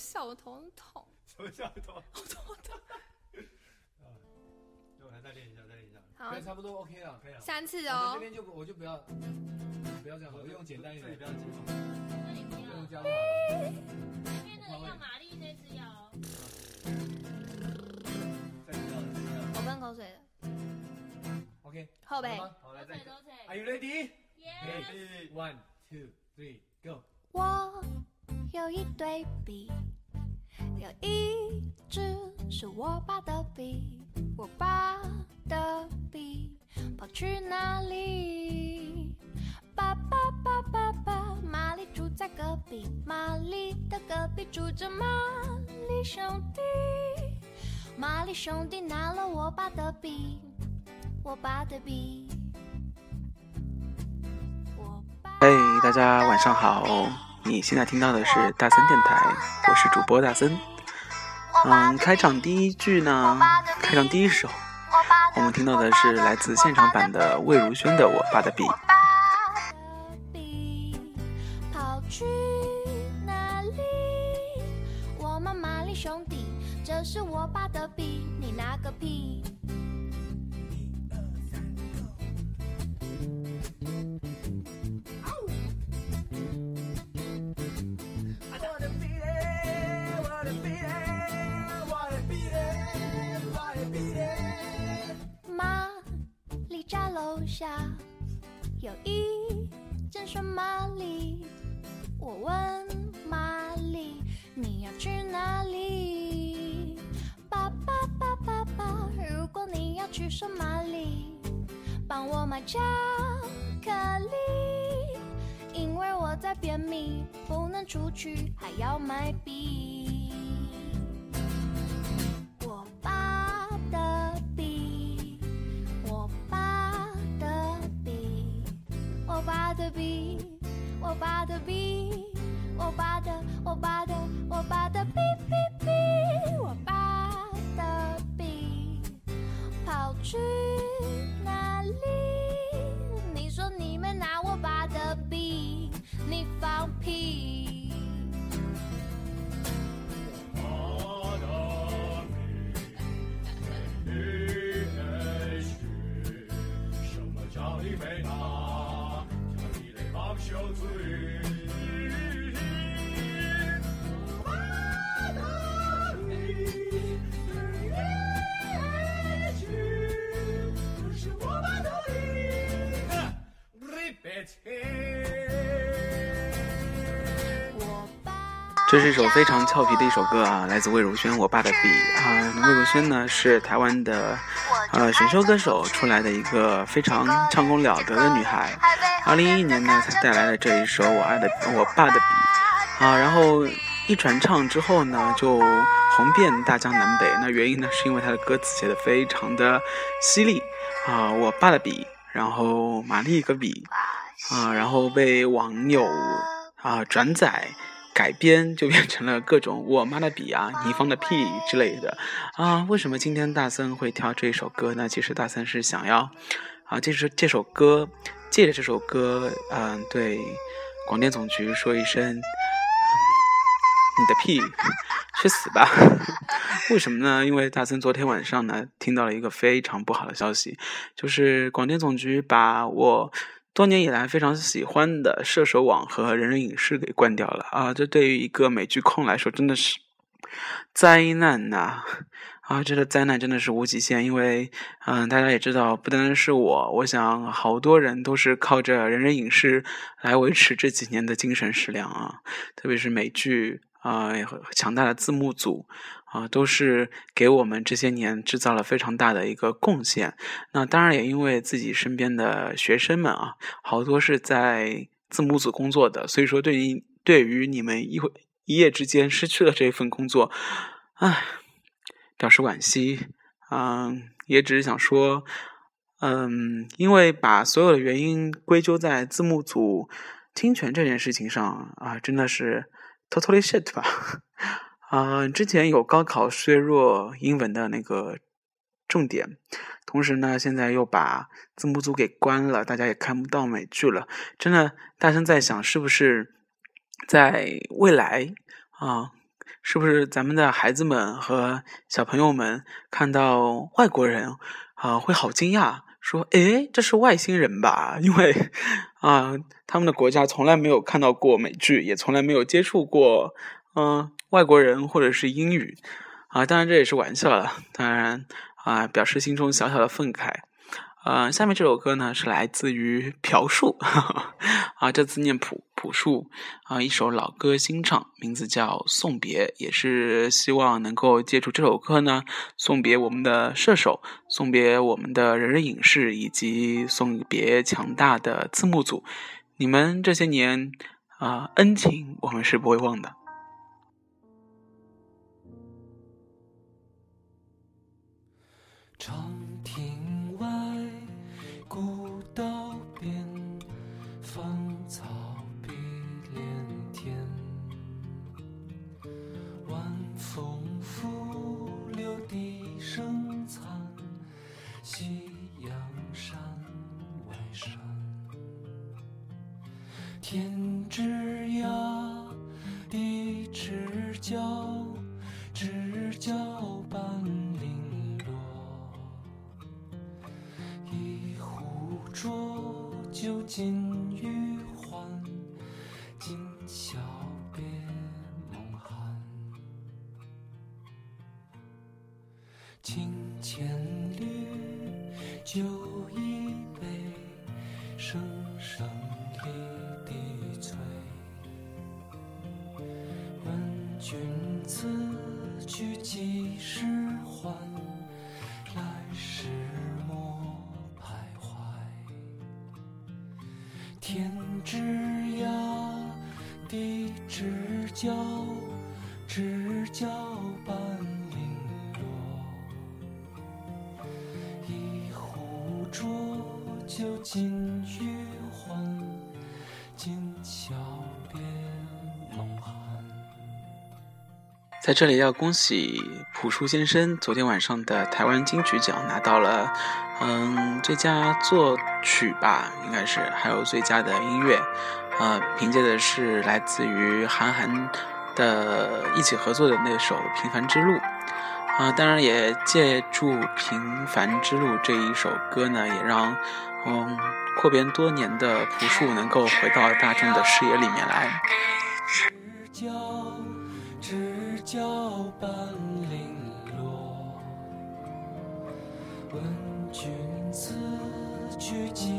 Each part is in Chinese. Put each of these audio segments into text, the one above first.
笑的头很痛，什么叫头？好头痛。那我来再练一下，再练一下。好，，差不多 OK 了。可以了。三次哦这哦。边就不我就不要不要这样，我用简单一点不，要紧张。那你不要，用这样就好了。那边那个要玛丽那只要。我喷口水了，OK，后背。好来再一个。都对 Are you ready? 耶，Ready One, two, three, go. 我有一对笔，有一支是我爸的笔，我爸的笔跑去哪里？爸爸爸爸爸，玛丽住在隔壁，玛丽的隔壁住着玛丽兄弟，玛丽兄弟拿了我爸的笔，我爸的笔。我爸嘿，大家晚上好！你现在听到的是大森电台，我是主播大森。嗯，开场第一句呢，开场第一首，我们听到的是来自现场版的魏如萱的《我爸的笔》。笔跑去哪里？我们玛丽兄弟，这是我爸的笔，你拿个屁！下有一间双玛丽，我问玛丽你要去哪里？爸爸爸爸爸，如果你要去双玛丽，帮我买巧克力，因为我在便秘，不能出去，还要买笔。的笔，我爸的笔，我爸的，我爸的，我爸的笔笔笔，我爸的笔跑去这是一首非常俏皮的一首歌啊，来自魏如萱《我爸的笔》啊。魏如萱呢是台湾的呃选秀歌手出来的一个非常唱功了得的女孩。二零一一年呢，她带来了这一首《我爱的我爸的笔》啊，然后一传唱之后呢，就红遍大江南北。那原因呢，是因为她的歌词写的非常的犀利啊，我爸的笔，然后玛丽一个笔啊，然后被网友啊转载。改编就变成了各种我妈的笔啊，你放的屁之类的啊。为什么今天大森会挑这首歌呢？其实大森是想要啊，这是这首歌，借着这首歌，嗯、对广电总局说一声，你的屁去死吧！为什么呢？因为大森昨天晚上呢，听到了一个非常不好的消息，就是广电总局把我。多年以来非常喜欢的射手网和人人影视给关掉了啊！这对于一个美剧控来说真的是灾难呐、啊！这个灾难真的是无极限，因为嗯，大家也知道，不单单是我，我想好多人都是靠着人人影视来维持这几年的精神食粮啊！特别是美剧啊，强大的字幕组啊，都是给我们这些年制造了非常大的一个贡献。那当然也因为自己身边的学生们啊，好多是在字幕组工作的，所以说对于对于你们一会一夜之间失去了这份工作，唉，表示惋惜。嗯，也只是想说，嗯，因为把所有的原因归咎在字幕组侵权这件事情上啊，真的是 totally shit 吧。啊、之前有高考削弱英文的那个重点，同时呢，现在又把字幕组给关了，大家也看不到美剧了。真的，大声在想，是不是在未来啊，是不是咱们的孩子们和小朋友们看到外国人啊、会好惊讶，说：“诶，这是外星人吧？”因为啊、他们的国家从来没有看到过美剧，也从来没有接触过嗯、外国人或者是英语啊。当然这也是玩笑了，当然啊、表示心中小小的愤慨。呃，下面这首歌呢是来自于朴树，啊，这次念朴朴树啊，一首老歌新唱，名字叫《送别》，也是希望能够借助这首歌呢，送别我们的射手，送别我们的人人影视，以及送别强大的字幕组。你们这些年啊、恩情我们是不会忘的。长亭外，古道边，芳草碧连天。晚风拂柳笛声残，夕阳山外山。天清千缕，酒一杯，声声离笛催。问君此去几时还？来时莫徘徊。天之涯，地之角，知交在这里要恭喜朴树先生昨天晚上的台湾金曲奖拿到了，嗯，最佳作曲吧，应该是，还有最佳的音乐，呃，凭借的是来自于韩寒的一起合作的那首《平凡之路》，啊、当然也借助《平凡之路》这一首歌呢，也让嗯阔别多年的朴树能够回到大众的视野里面来。交，知交半零落。问君此去几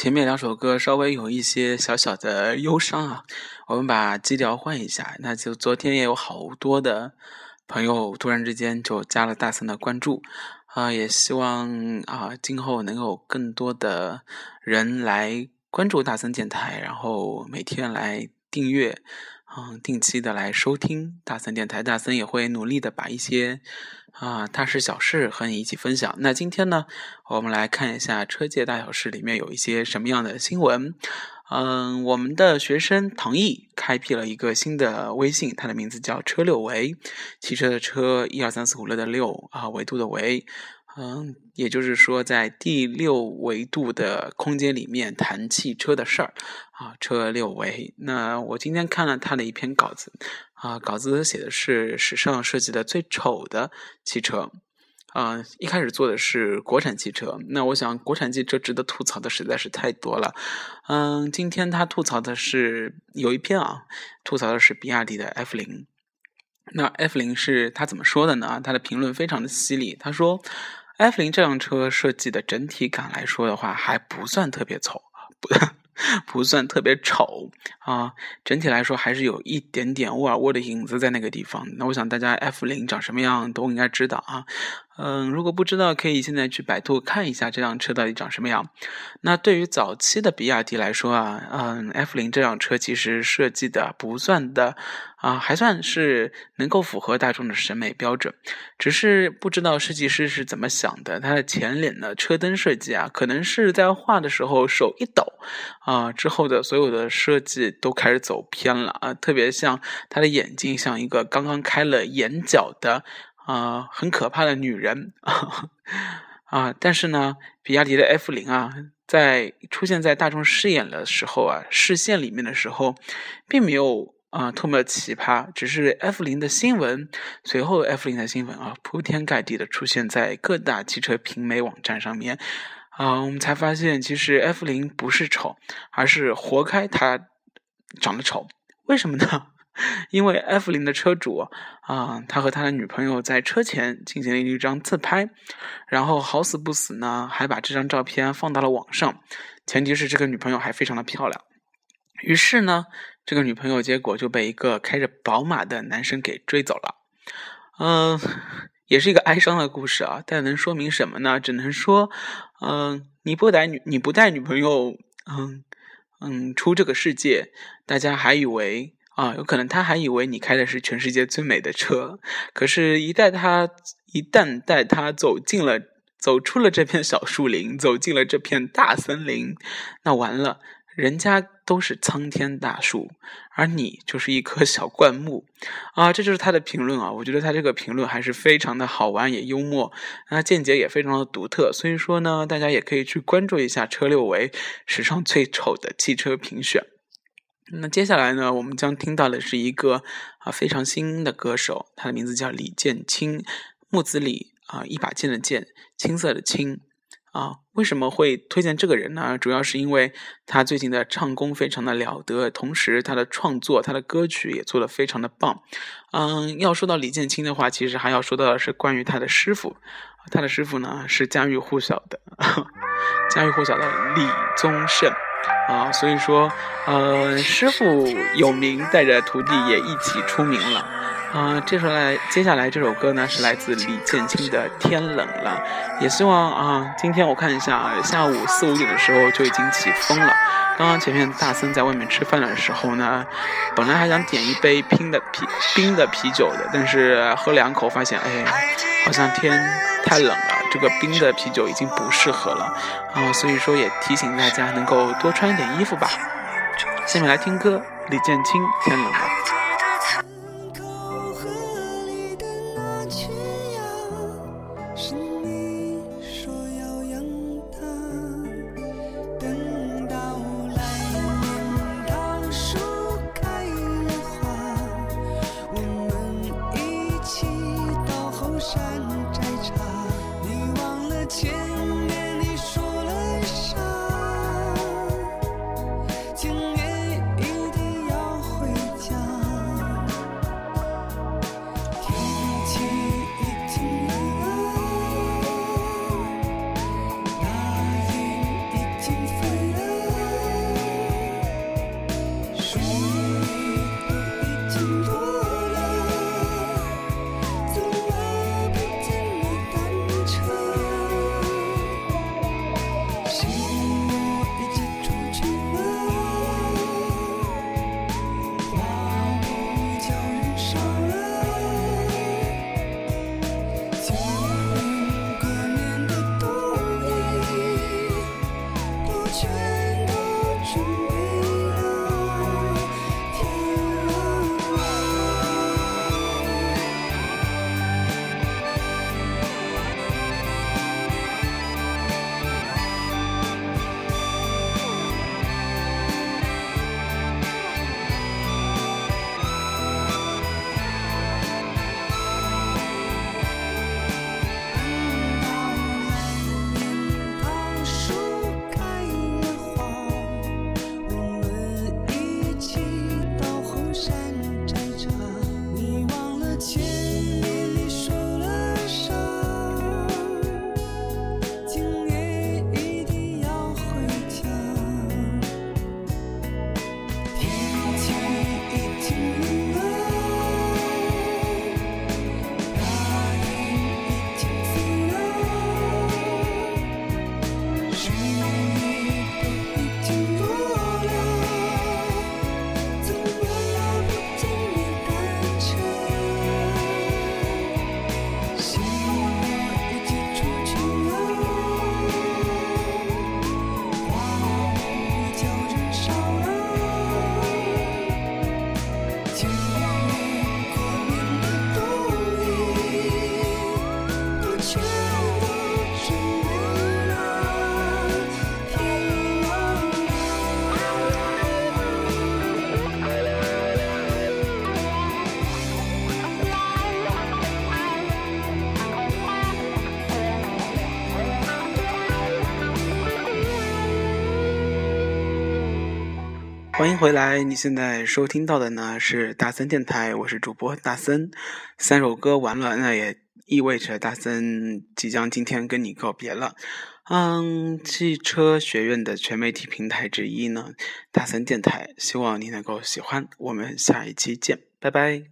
前面两首歌稍微有一些小小的忧伤啊，我们把基调换一下。那就昨天也有好多的朋友突然之间就加了大森的关注，啊、也希望啊、今后能有更多的人来关注大森电台，然后每天来订阅，嗯，定期的来收听大森电台。大森也会努力的把一些啊大事小事和你一起分享。那今天呢，我们来看一下车界大小事里面有一些什么样的新闻。嗯，我们的学生唐毅开辟了一个新的微信，它的名字叫“车六维”，汽车的车，一二三四五六的六啊，维度的维。嗯，也就是说，在第六维度的空间里面谈汽车的事儿啊，车六维。那我今天看了他的一篇稿子啊，稿子写的是史上设计的最丑的汽车。啊、一开始做的是国产汽车，那我想国产汽车值得吐槽的实在是太多了。嗯，今天他吐槽的是有一篇啊，吐槽的是比亚迪的 F 零。那 F 零是他怎么说的呢？他的评论非常的犀利，他说 F 零这辆车设计的整体感来说的话，还不算特别丑，不 不算特别丑啊，整体来说还是有一点点沃尔沃的影子在那个地方。那我想大家 F 零长什么样都应该知道啊。嗯，如果不知道，可以现在去百度看一下这辆车到底长什么样。那对于早期的比亚迪来说啊，嗯，F 零这辆车其实设计的不算的啊，还算是能够符合大众的审美标准。只是不知道设计师是怎么想的，它的前脸的车灯设计啊，可能是在画的时候手一抖啊，之后的所有的设计都开始走偏了啊，特别像它的眼睛像一个刚刚开了眼角的。啊，很可怕的女人 啊！但是呢，比亚迪的 F 零啊，在出现在大众视野的时候啊，视线里面的时候，并没有啊特么奇葩，只是 F 零的新闻，随后 F 零的新闻啊，铺天盖地的出现在各大汽车评美网站上面啊，我们才发现，其实 F 零不是丑，而是活该它长得丑。为什么呢？因为 F 零的车主啊，他和他的女朋友在车前进行了一张自拍，然后好死不死呢，还把这张照片放到了网上。前提是这个女朋友还非常的漂亮。于是呢，这个女朋友结果就被一个开着宝马的男生给追走了。嗯，也是一个哀伤的故事啊。但能说明什么呢？只能说，嗯，你不带女，你不带女朋友，嗯嗯，出这个世界，大家还以为。啊，有可能他还以为你开的是全世界最美的车，可是，一带他一旦带他走进了，走出了这片小树林，走进了这片大森林，那完了，人家都是苍天大树，而你就是一棵 小灌木，啊，这就是他的评论啊。我觉得他这个评论还是非常的好玩，也幽默，那见解也非常的独特。所以说呢，大家也可以去关注一下车六维史上最丑的汽车评选。那接下来呢，我们将听到的是一个啊非常新的歌手，他的名字叫李建清，木子李啊一把剑的剑，青色的青啊。为什么会推荐这个人呢？主要是因为他最近的唱功非常的了得，同时他的创作，他的歌曲也做得非常的棒。嗯，要说到李建清的话，其实还要说到的是关于他的师傅，他的师傅呢是家喻户晓的，家喻户晓的李宗盛。啊，所以说，呃，师傅有名，带着徒弟也一起出名了。啊，接下来接下来这首歌呢是来自李建清的《天冷了》，也希望啊，今天我看一下，下午四五点的时候就已经起风了。刚刚前面大森在外面吃饭的时候呢，本来还想点一杯冰的啤冰的啤酒的，但是喝两口发现，哎，好像天太冷了。这个冰的啤酒已经不适合了啊，所以说也提醒大家能够多穿一点衣服吧。下面来听歌，李建清《天冷了》。今夜一定欢迎回来！你现在收听到的呢是大森电台，我是主播大森。三首歌完了，那也意味着大森即将今天跟你告别了。嗯，汽车学院的全媒体平台之一呢，大森电台，希望你能够喜欢。我们下一期见，拜拜。